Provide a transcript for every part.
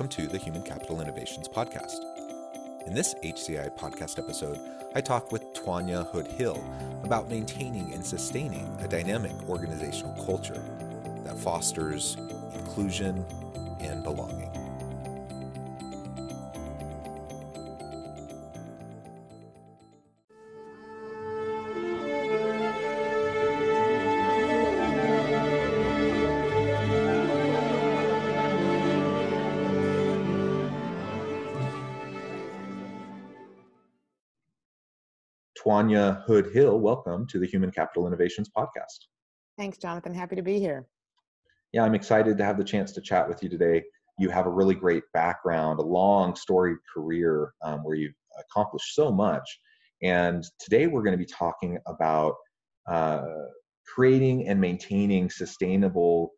Welcome to the Human Capital Innovations Podcast. In this HCI podcast episode, I talk with Twanya Hood Hill about maintaining and sustaining a dynamic organizational culture that fosters inclusion and belonging. Twanya Hood Hill, welcome to the Human Capital Innovations Podcast. Thanks, Jonathan. Happy to be here. Yeah, I'm excited to have the chance to chat with you today. You have a really great background, a long storied career um, where you've accomplished so much. And today we're going to be talking about uh, creating and maintaining sustainable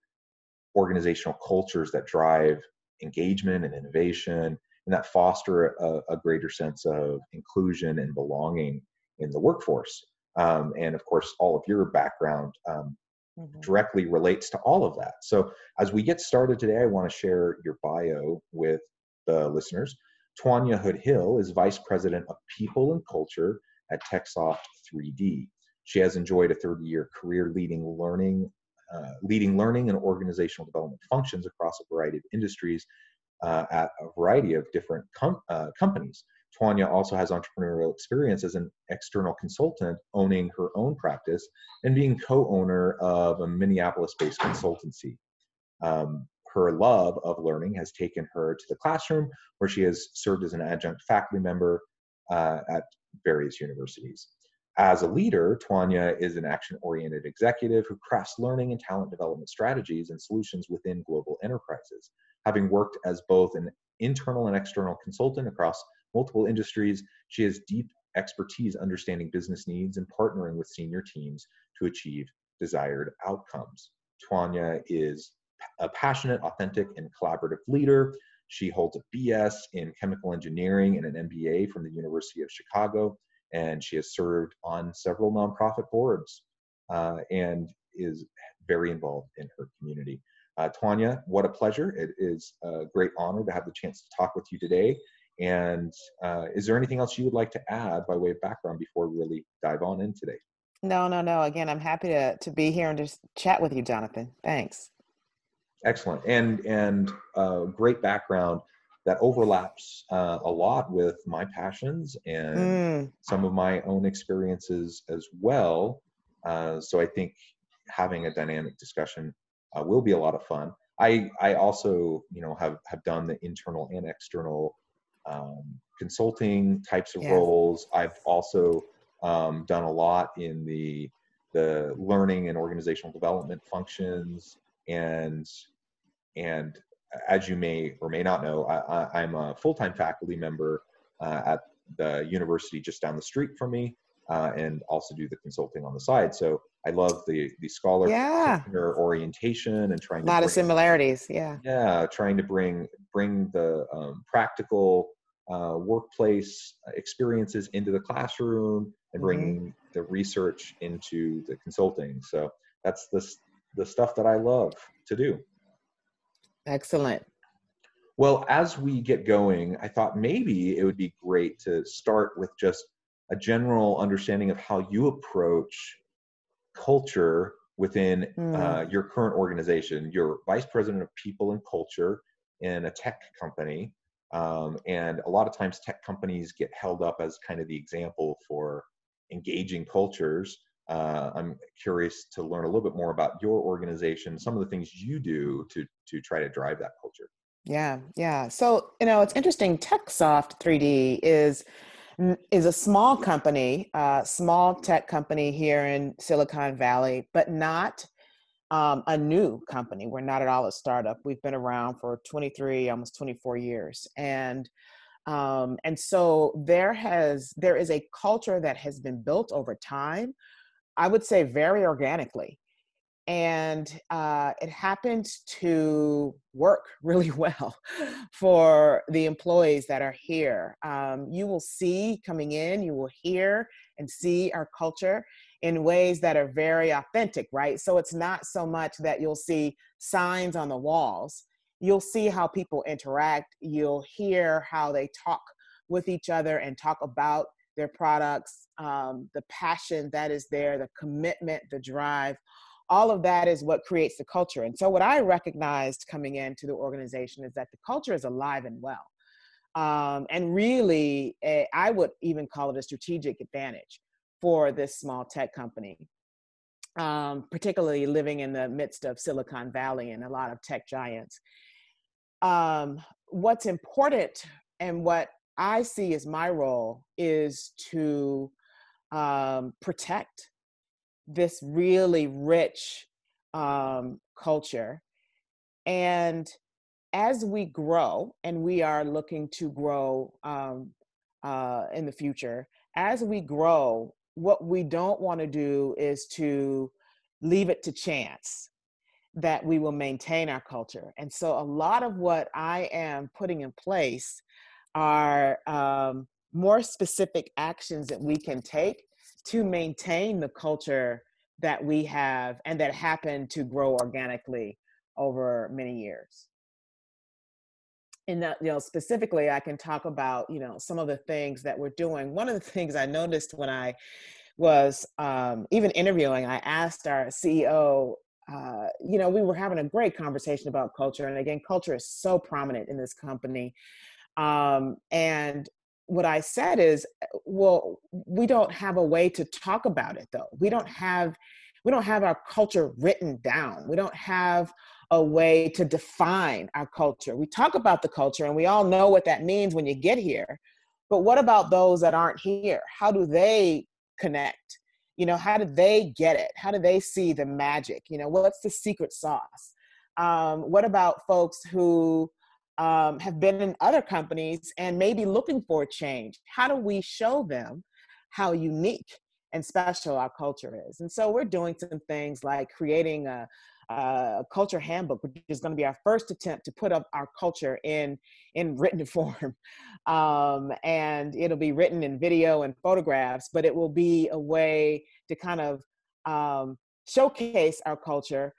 organizational cultures that drive engagement and innovation and that foster a, a greater sense of inclusion and belonging in the workforce. Um, and of course, all of your background um, mm-hmm. directly relates to all of that. So, as we get started today, I want to share your bio with the listeners. Twanya Hood Hill is Vice President of People and Culture at TechSoft 3D. She has enjoyed a 30 year career leading learning, uh, leading learning and organizational development functions across a variety of industries uh, at a variety of different com- uh, companies. Twanya also has entrepreneurial experience as an external consultant, owning her own practice and being co owner of a Minneapolis based consultancy. Um, her love of learning has taken her to the classroom, where she has served as an adjunct faculty member uh, at various universities. As a leader, Twanya is an action oriented executive who crafts learning and talent development strategies and solutions within global enterprises. Having worked as both an internal and external consultant across multiple industries. She has deep expertise understanding business needs and partnering with senior teams to achieve desired outcomes. Twanya is a passionate, authentic, and collaborative leader. She holds a BS in chemical engineering and an MBA from the University of Chicago, and she has served on several nonprofit boards uh, and is very involved in her community. Uh, Twanya, what a pleasure. It is a great honor to have the chance to talk with you today and uh, is there anything else you would like to add by way of background before we really dive on in today? No, no, no. Again, I'm happy to to be here and just chat with you, Jonathan. Thanks. Excellent, and and uh, great background that overlaps uh, a lot with my passions and mm. some of my own experiences as well. Uh, so I think having a dynamic discussion uh, will be a lot of fun. I I also you know have have done the internal and external um, consulting types of roles. I've also um, done a lot in the the learning and organizational development functions and and as you may or may not know, I, am a full-time faculty member uh, at the university just down the street from me, uh, and also do the consulting on the side. So I love the the scholar yeah. orientation and trying a lot bring, of similarities. Yeah, yeah, trying to bring bring the um, practical uh, workplace experiences into the classroom and mm-hmm. bringing mm-hmm. the research into the consulting. So that's the the stuff that I love to do. Excellent. Well, as we get going, I thought maybe it would be great to start with just a general understanding of how you approach culture within mm. uh, your current organization. You're vice president of people and culture in a tech company. Um, and a lot of times tech companies get held up as kind of the example for engaging cultures. Uh, I'm curious to learn a little bit more about your organization, some of the things you do to to try to drive that culture. Yeah, yeah. So you know, it's interesting. TechSoft 3D is is a small company, uh, small tech company here in Silicon Valley, but not um, a new company. We're not at all a startup. We've been around for 23, almost 24 years, and um, and so there has there is a culture that has been built over time. I would say very organically, and uh, it happened to work really well for the employees that are here. Um, you will see coming in, you will hear and see our culture in ways that are very authentic, right? So it's not so much that you'll see signs on the walls. You'll see how people interact. You'll hear how they talk with each other and talk about their products, um, the passion that is there, the commitment, the drive all of that is what creates the culture. And so, what I recognized coming into the organization is that the culture is alive and well. Um, and really, a, I would even call it a strategic advantage for this small tech company, um, particularly living in the midst of Silicon Valley and a lot of tech giants. Um, what's important and what I see as my role is to um, protect this really rich um, culture. And as we grow, and we are looking to grow um, uh, in the future, as we grow, what we don't want to do is to leave it to chance that we will maintain our culture. And so, a lot of what I am putting in place are um, more specific actions that we can take to maintain the culture that we have and that happened to grow organically over many years and that you know specifically i can talk about you know some of the things that we're doing one of the things i noticed when i was um, even interviewing i asked our ceo uh, you know we were having a great conversation about culture and again culture is so prominent in this company um, and what I said is, uh, well, we don't have a way to talk about it though. We don't have we don't have our culture written down. We don't have a way to define our culture. We talk about the culture and we all know what that means when you get here. But what about those that aren't here? How do they connect? You know, how do they get it? How do they see the magic? You know, what's the secret sauce? Um, what about folks who um, have been in other companies and maybe looking for change. How do we show them how unique and special our culture is? And so we're doing some things like creating a, a culture handbook, which is going to be our first attempt to put up our culture in in written form, um, and it'll be written in video and photographs. But it will be a way to kind of um, showcase our culture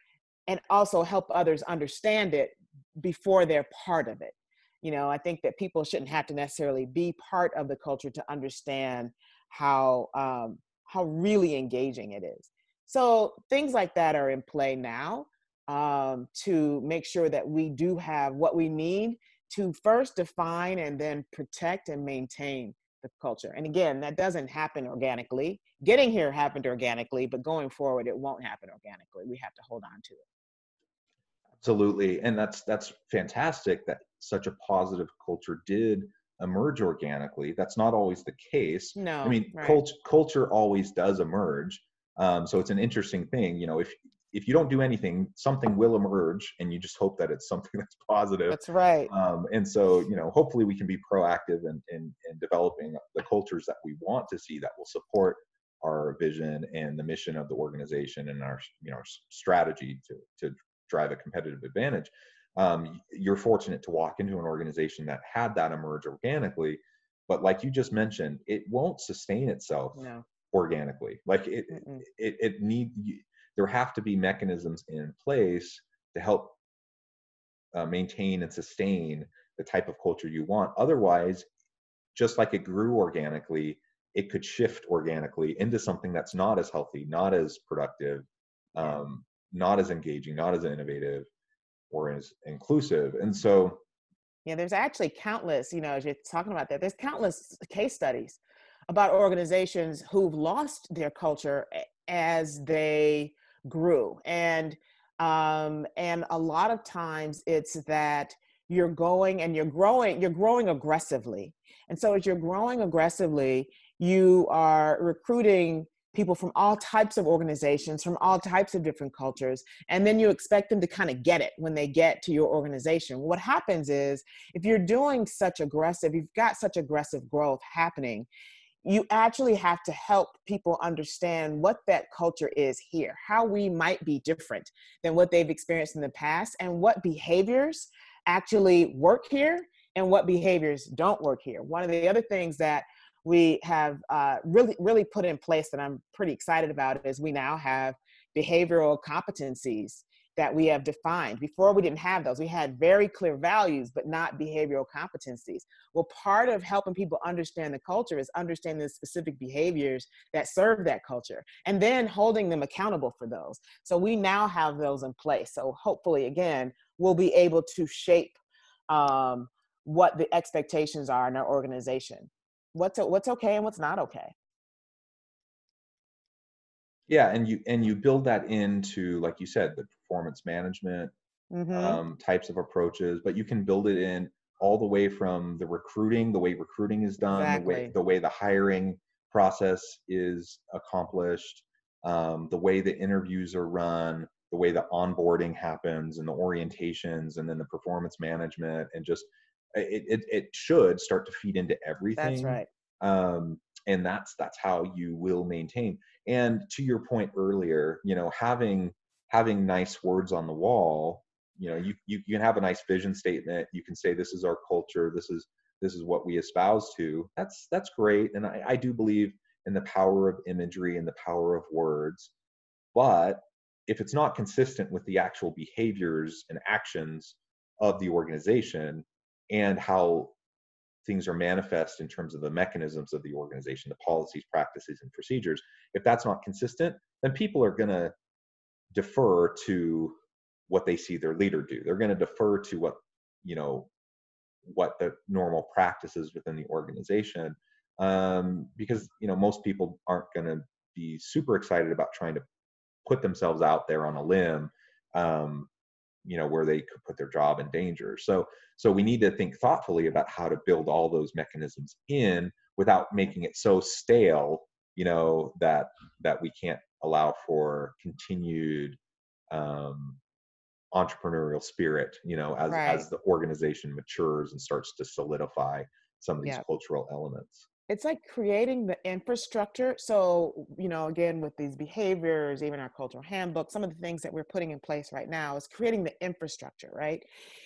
and also help others understand it before they're part of it. You know, I think that people shouldn't have to necessarily be part of the culture to understand how um, how really engaging it is. So things like that are in play now um, to make sure that we do have what we need to first define and then protect and maintain the culture. And again, that doesn't happen organically. Getting here happened organically, but going forward, it won't happen organically. We have to hold on to it. Absolutely, and that's that's fantastic that such a positive culture did emerge organically. That's not always the case. No, I mean, right. culture culture always does emerge. Um, so it's an interesting thing. You know, if if you don't do anything, something will emerge, and you just hope that it's something that's positive. That's right. Um, and so, you know, hopefully we can be proactive in, in, in developing the cultures that we want to see that will support our vision and the mission of the organization and our you know strategy to to drive a competitive advantage. Um, you're fortunate to walk into an organization that had that emerge organically, but like you just mentioned, it won't sustain itself no. Organically. Like it, it, it need there have to be mechanisms in place to help uh, maintain and sustain the type of culture you want. Otherwise, just like it grew organically, it could shift organically into something that's not as healthy, not as productive, um, not as engaging, not as innovative, or as inclusive. And so, yeah, there's actually countless, you know, as you're talking about that, there's countless case studies about organizations who've lost their culture as they grew. And um, and a lot of times it's that you're going and you're growing, you're growing aggressively. And so as you're growing aggressively, you are recruiting people from all types of organizations, from all types of different cultures, and then you expect them to kind of get it when they get to your organization. What happens is if you're doing such aggressive, you've got such aggressive growth happening, you actually have to help people understand what that culture is here, how we might be different than what they've experienced in the past, and what behaviors actually work here and what behaviors don't work here. One of the other things that we have uh, really really put in place that i'm pretty excited about is we now have behavioral competencies that we have defined. Before we didn't have those. We had very clear values but not behavioral competencies. Well part of helping people understand the culture is understanding the specific behaviors that serve that culture and then holding them accountable for those. So we now have those in place. So hopefully again we'll be able to shape um, what the expectations are in our organization. What's what's okay and what's not okay. Yeah and you and you build that into like you said the performance management mm-hmm. um, types of approaches but you can build it in all the way from the recruiting the way recruiting is done exactly. the way the way the hiring process is accomplished um, the way the interviews are run the way the onboarding happens and the orientations and then the performance management and just it, it, it should start to feed into everything. That's right. Um, and that's that's how you will maintain. And to your point earlier, you know, having having nice words on the wall, you know, you you, you can have a nice vision statement. You can say this is our culture. This is this is what we espouse to. That's that's great. And I, I do believe in the power of imagery and the power of words. But if it's not consistent with the actual behaviors and actions of the organization, and how things are manifest in terms of the mechanisms of the organization, the policies, practices, and procedures. If that's not consistent, then people are going to defer to what they see their leader do. They're going to defer to what you know what the normal practices within the organization um, because you know most people aren't going to be super excited about trying to put themselves out there on a limb um, you know where they could put their job in danger so so we need to think thoughtfully about how to build all those mechanisms in without making it so stale you know that that we can't allow for continued um, entrepreneurial spirit you know as right. as the organization matures and starts to solidify some of these cultural elements it's like creating the infrastructure. So you know again with these behaviors even our cultural handbook some of the things that we're putting in place right now is creating the infrastructure right?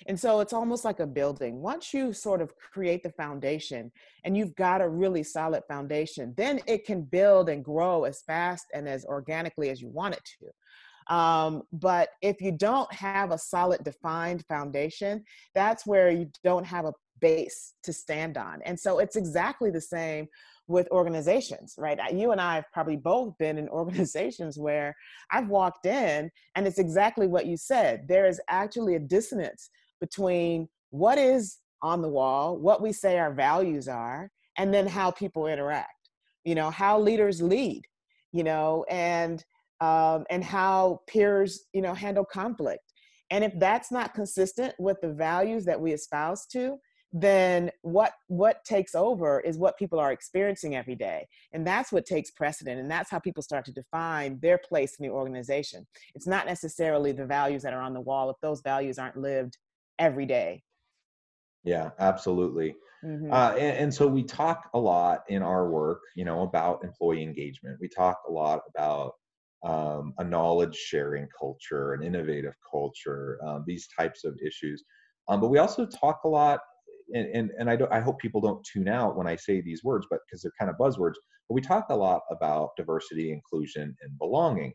And so it's almost like a building. Once you sort of create the foundation and you've got a really solid foundation then it can build and grow as fast and as organically as you want it to. Um, but if you don't have a solid defined foundation, that's where you don't have a base to stand on. And so it's exactly the same with organizations, right? You and I have probably both been in organizations where I've walked in and it's exactly what you said. There is actually a dissonance between what is on the wall, what we say our values are, and then how people interact, you know, how leaders lead, you know, and um, and how peers, you know, handle conflict. And if that's not consistent with the values that we espouse to, then what what takes over is what people are experiencing every day and that's what takes precedent and that's how people start to define their place in the organization. It's not necessarily the values that are on the wall if those values aren't lived every day. Yeah absolutely. Mm-hmm. uh, and, and so we talk a lot in our work you know about employee engagement. We talk a lot about um, a knowledge sharing culture an innovative culture um, these types of issues. Um, but we also talk a lot and and, and I, I hope people don't tune out when I say these words, but because they're kind of buzzwords. But we talk a lot about diversity, inclusion, and belonging,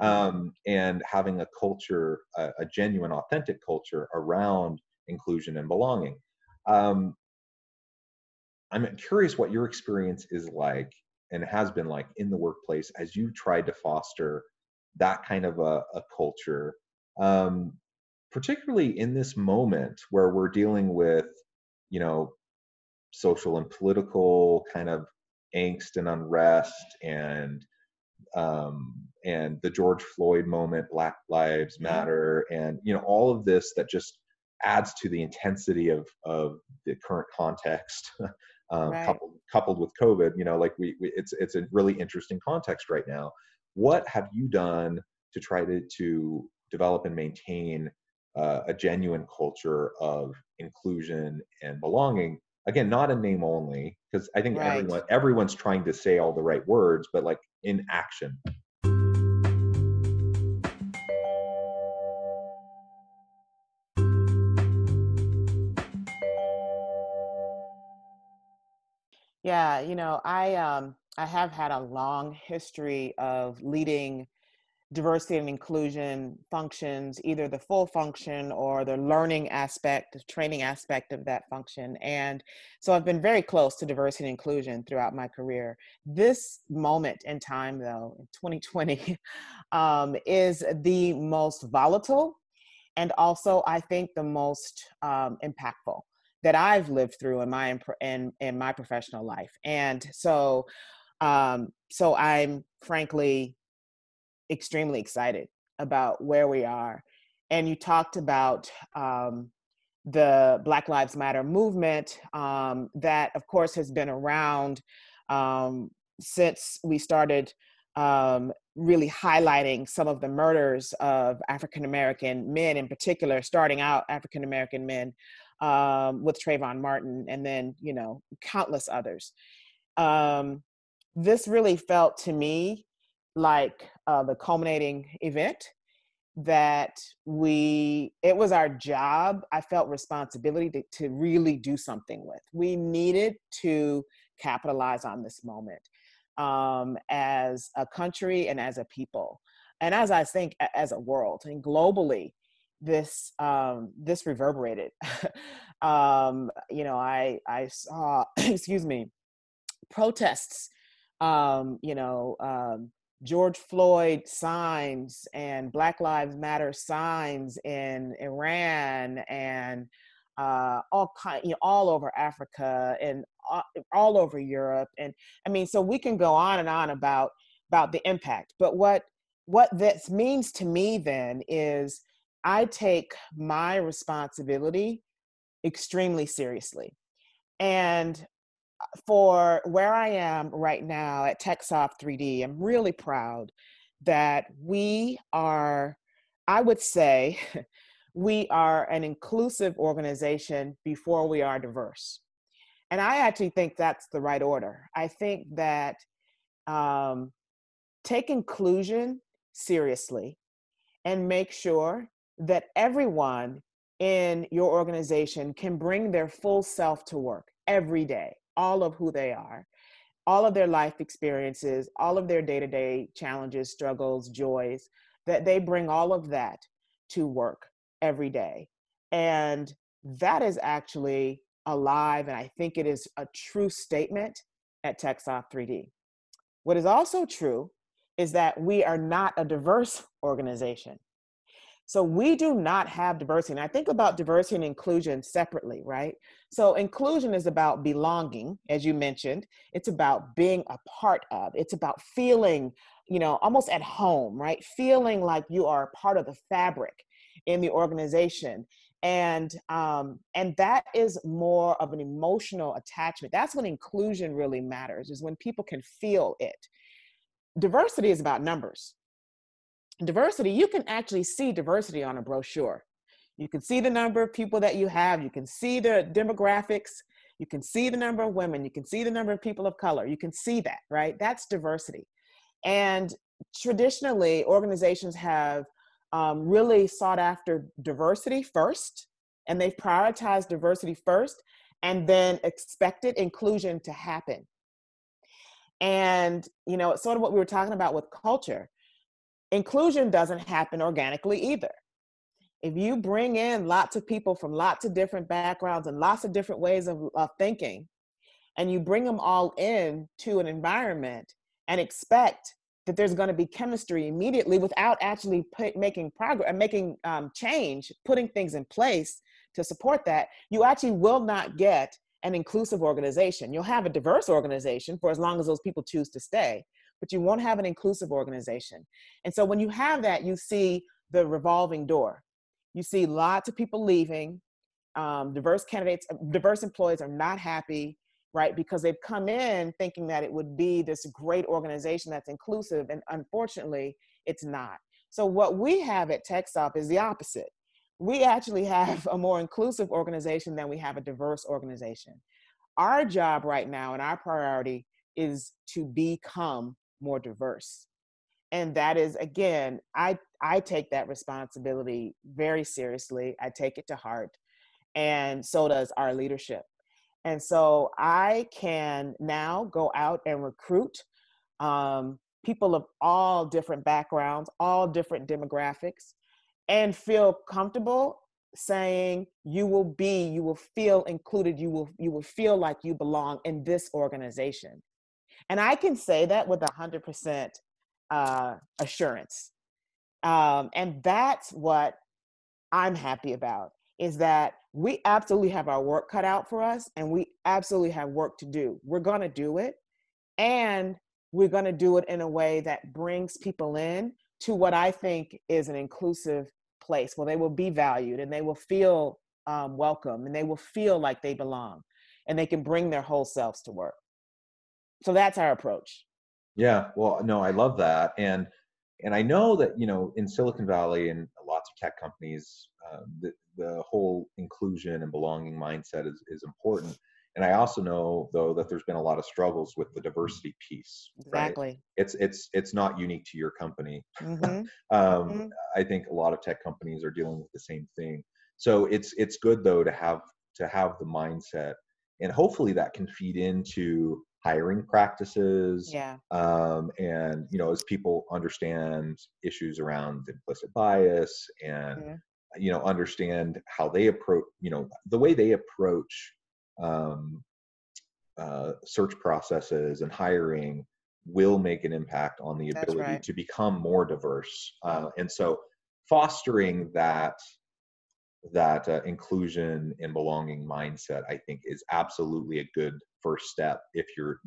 mm-hmm. um, and having a culture, a, a, genuine, authentic culture around inclusion and belonging. Um, I'm curious what your experience is like and has been like in the workplace as you tried to foster that kind of a, a culture um, particularly in this moment where we're dealing with you know social and political kind of angst and unrest and um, and the George Floyd moment, Black Lives Matter, and you know all of this that just adds to the intensity of of the current context um, right. coupled coupled with COVID. You know, like we, we it's it's a really interesting context right now. What have you done to try to to develop and maintain uh, a genuine culture of inclusion and belonging again not a name only because i think right. everyone everyone's trying to say all the right words but like in action yeah you know i um i have had a long history of leading diversity and inclusion functions, either the full function or the learning aspect, the training aspect of that function. And so I've been very close to diversity and inclusion throughout my career. This moment in time, though, in 2020, um, is the most volatile and also, I think, the most um, impactful that I've lived through in my in, in my professional life. And so, um, so I'm frankly extremely excited about where we are. And you talked about um, the Black Lives Matter movement um, that, of course, has been around um, since we started um, really highlighting some of the murders of African American men, in particular, starting out African American men um, with Trayvon Martin, and then you know countless others. Um, this really felt to me like uh, the culminating event that we it was our job i felt responsibility to, to really do something with. We needed to capitalize on this moment um, as a country and as a people. And as i think as a world and globally this um, this reverberated. Um, you know i i saw excuse me protests um, you know um, George Floyd signs and Black Lives Matter signs in Iran and uh, all kind, you know, all over Africa and all, all over Europe. And I mean, so we can go on and on about about the impact. But what what this means to me then is I take my responsibility extremely seriously. And for where I am right now at TechSoft 3D, I'm really proud that we are, I would say, we are an inclusive organization before we are diverse. And I actually think that's the right order. I think that um, take inclusion seriously and make sure that everyone in your organization can bring their full self to work every day all of who they are, all of their life experiences, all of their day to day challenges, struggles, joys, that they bring all of that to work every day. And that is actually alive, and I think it is a true statement at TechSoft 3D. What is also true is that we are not a diverse organization. So we do not have diversity. And I think about diversity and inclusion separately, right? So inclusion is about belonging, as you mentioned. It's about being a part of. It's about feeling, you know, almost at home, right? Feeling like you are part of the fabric in the organization. And um, and that is more of an emotional attachment. That's when inclusion really matters, is when people can feel it. Diversity is about numbers diversity, you can actually see diversity on a brochure. You can see the number of people that you have, you can see the demographics, you can see the number of women, you can see the number of people of color, you can see that, right? That's diversity. And traditionally, organizations have um, really sought after diversity first, and they've prioritized diversity first, and then expected inclusion to happen. And, you know, it's sort of what we were talking about with culture inclusion doesn't happen organically either. If you bring in lots of people from lots of different backgrounds and lots of different ways of, of thinking, and you bring them all in to an environment and expect that there's going to be chemistry immediately without actually put, making progress and making um, change, putting things in place to support that, you actually will not get an inclusive organization. You'll have a diverse organization for as long as those people choose to stay, but you won't have an inclusive organization. And so when you have that, you see the revolving door. You see lots of people leaving. Um, diverse candidates, diverse employees are not happy. right? Because they've come in thinking that it would be this great organization that's inclusive, and unfortunately, it's not. So, what we have at TechSoft is the opposite. We actually have a more inclusive organization than we have a diverse organization. Our job right now and our priority is to become more diverse. And that is, again, I, I take that responsibility very seriously. I take it to heart. And so does our leadership. And so I can now go out and recruit um, people of all different backgrounds, all different demographics, and feel comfortable saying you will be you will feel included you will you will feel like you belong in this organization and i can say that with a 100% uh, assurance um, and that's what i'm happy about is that we absolutely have our work cut out for us and we absolutely have work to do. We're going to do it and we're going to do it in a way that brings people in to what I think is an inclusive place where they will be valued and they will feel um, welcome and they will feel like they belong and they can bring their whole selves to work. So that's our approach. Yeah, well, no, I love that. And and I know that you know in Silicon Valley and lots of tech companies, uh, the, the whole inclusion and belonging mindset is, is important. And I also know though that there's been a lot of struggles with the diversity piece. Exactly. Right? It's it's it's not unique to your company. Mm-hmm. um, mm-hmm. I think a lot of tech companies are dealing with the same thing. So it's it's good though to have to have the mindset, and hopefully that can feed into hiring practices yeah um, and you know as people understand issues around implicit bias and mm-hmm. you know understand how they approach you know the way they approach um, uh, search processes and hiring will make an impact on the ability right. to become more diverse uh, and so fostering that that uh, inclusion and belonging mindset i think is absolutely a good first step if you're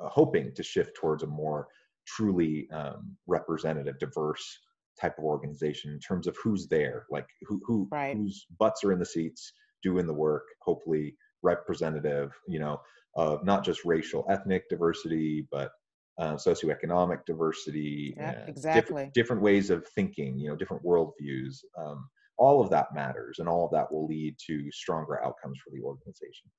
uh, hoping to shift towards a more truly um, representative, diverse type of organization in terms of who's there, like who who right. whose butts are in the seats doing the work. Hopefully, representative, you know, of not just racial, ethnic diversity, but uh, socioeconomic diversity, yeah, exactly. Different, different, ways of thinking, you know, different worldviews. Um, all of that matters, and all of that will lead to stronger outcomes for the organization.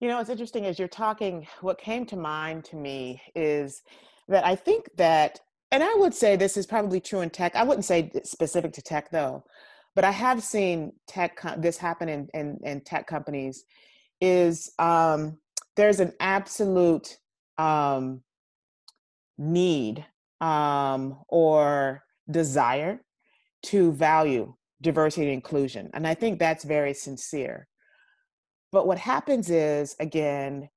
You know, it's interesting as you're talking, what came to mind to me is that I think that, and I would say this is probably true in tech. I wouldn't say specific to tech though, but I have seen tech, this happen in, in, in tech companies is um, there's an absolute um, need um, or desire to value diversity and inclusion. And I think that's very sincere. But what happens is, again,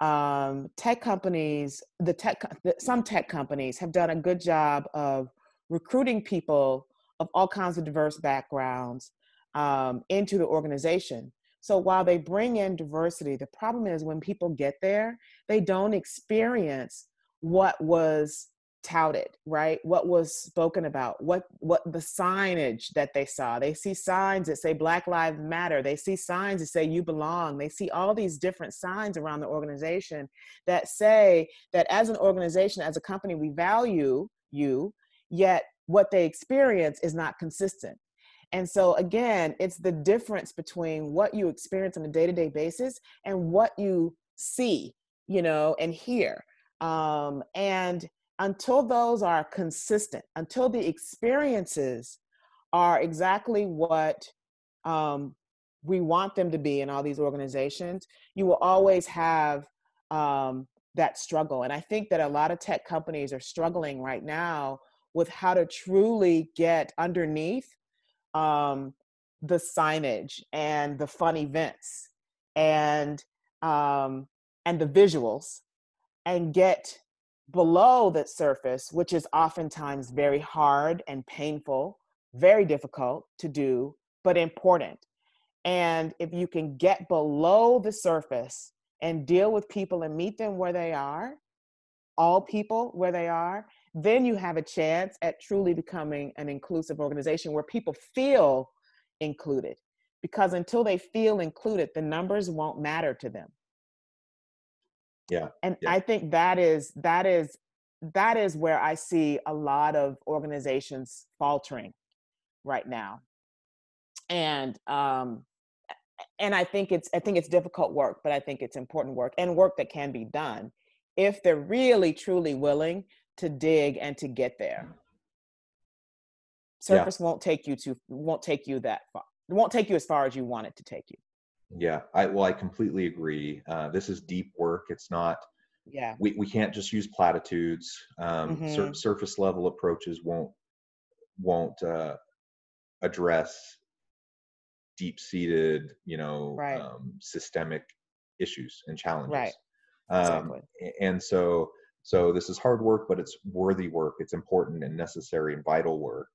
um, tech companies, the tech, some tech companies have done a good job of recruiting people of all kinds of diverse backgrounds um, into the organization. So while they bring in diversity, the problem is when people get there, they don't experience what was touted right? What was spoken about what what the signage that they saw. They see signs that say black lives matter. They see signs that say you belong. They see all these different signs around the organization that say that as an organization as a company we value you yet what they experience is not consistent. And so again it's the difference between what you experience on a day-to-day basis and what you see you know and hear. Um, and until those are consistent, until the experiences are exactly what um, we want them to be in all these organizations, you will always have um, that struggle. And I think that a lot of tech companies are struggling right now with how to truly get underneath um, the signage and the fun events and um, and the visuals and get below the surface, which is oftentimes very hard and painful, very difficult to do, but important. And if you can get below the surface and deal with people and meet them where they are, all people where they are, then you have a chance at truly becoming an inclusive organization where people feel included. Because until they feel included, the numbers won't matter to them. Yeah. And yeah. I think that is that is that is where I see a lot of organizations faltering right now. And um and I think it's I think it's difficult work, but I think it's important work and work that can be done if they're really truly willing to dig and to get there. Surface yeah. won't take you to won't take you that far. Won't take you as far as you want it to take you. Yeah, I well, I completely agree. Uh, this is deep work. It's not. Yeah. We we can't just use platitudes. Um, mm-hmm. sur- surface level approaches won't won't uh, address deep seated, you know, right. um, systemic issues and challenges. Right. Um, exactly. And so so this is hard work, but it's worthy work. It's important and necessary and vital work.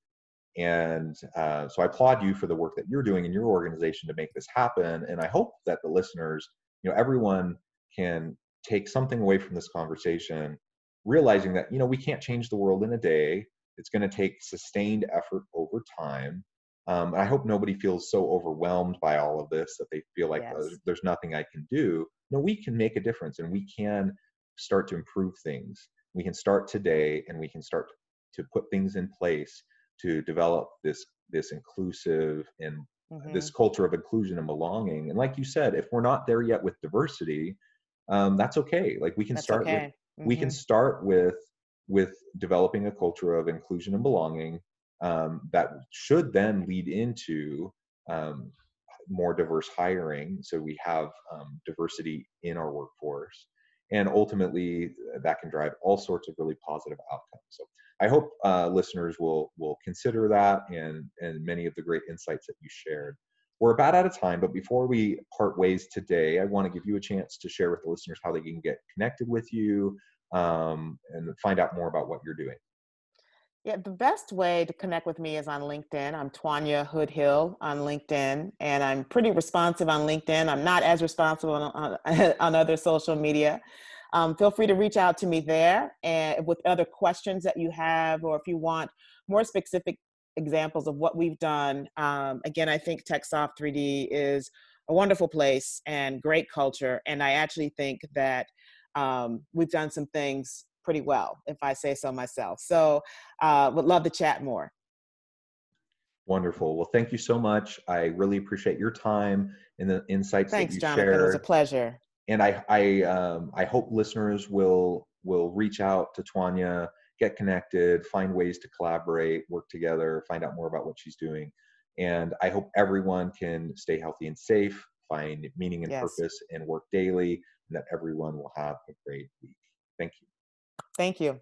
And uh, so I applaud you for the work that you're doing in your organization to make this happen. And I hope that the listeners, you know, everyone can take something away from this conversation, realizing that, you know, we can't change the world in a day. It's going to take sustained effort over time. Um, I hope nobody feels so overwhelmed by all of this that they feel like yes. oh, there's nothing I can do. No, we can make a difference and we can start to improve things. We can start today and we can start to put things in place to develop this this inclusive and mm-hmm. this culture of inclusion and belonging. And like you said, if we're not there yet with diversity, um, that's okay. Like we can that's start okay. with mm-hmm. we can mm-hmm. start with with developing a culture of inclusion and belonging um, that should then lead into um, more diverse hiring. So we have um, diversity in our workforce, and ultimately that can drive all sorts of really positive outcomes. So I hope uh, listeners will will consider that and and many of the great insights that you shared. We're about out of time, but before we part ways today, I want to give you a chance to share with the listeners how they can get connected with you um, and find out more about what you're doing. Yeah, the best way to connect with me is on LinkedIn. I'm Twanya Hood Hill on LinkedIn, and I'm pretty responsive on LinkedIn. I'm not as responsive on, on, on other social media. Um, feel free to reach out to me there and with other questions that you have, or if you want more specific examples of what we've done. Um, again, I think TechSoft 3D is a wonderful place and great culture, and I actually think that um, we've done some things pretty well, if I say so myself. So, uh, would love to chat more. Wonderful. Well, thank you so much. I really appreciate your time and the insights Thanks, that you Jonathan. shared. It was a pleasure and I I um, I hope listeners will will reach out to Twanya, get connected, find ways to collaborate, work together, find out more about what she's doing, and I hope everyone can stay healthy and safe, find meaning and yes. purpose, and work daily, and that everyone will have a great week. Thank you. Thank you.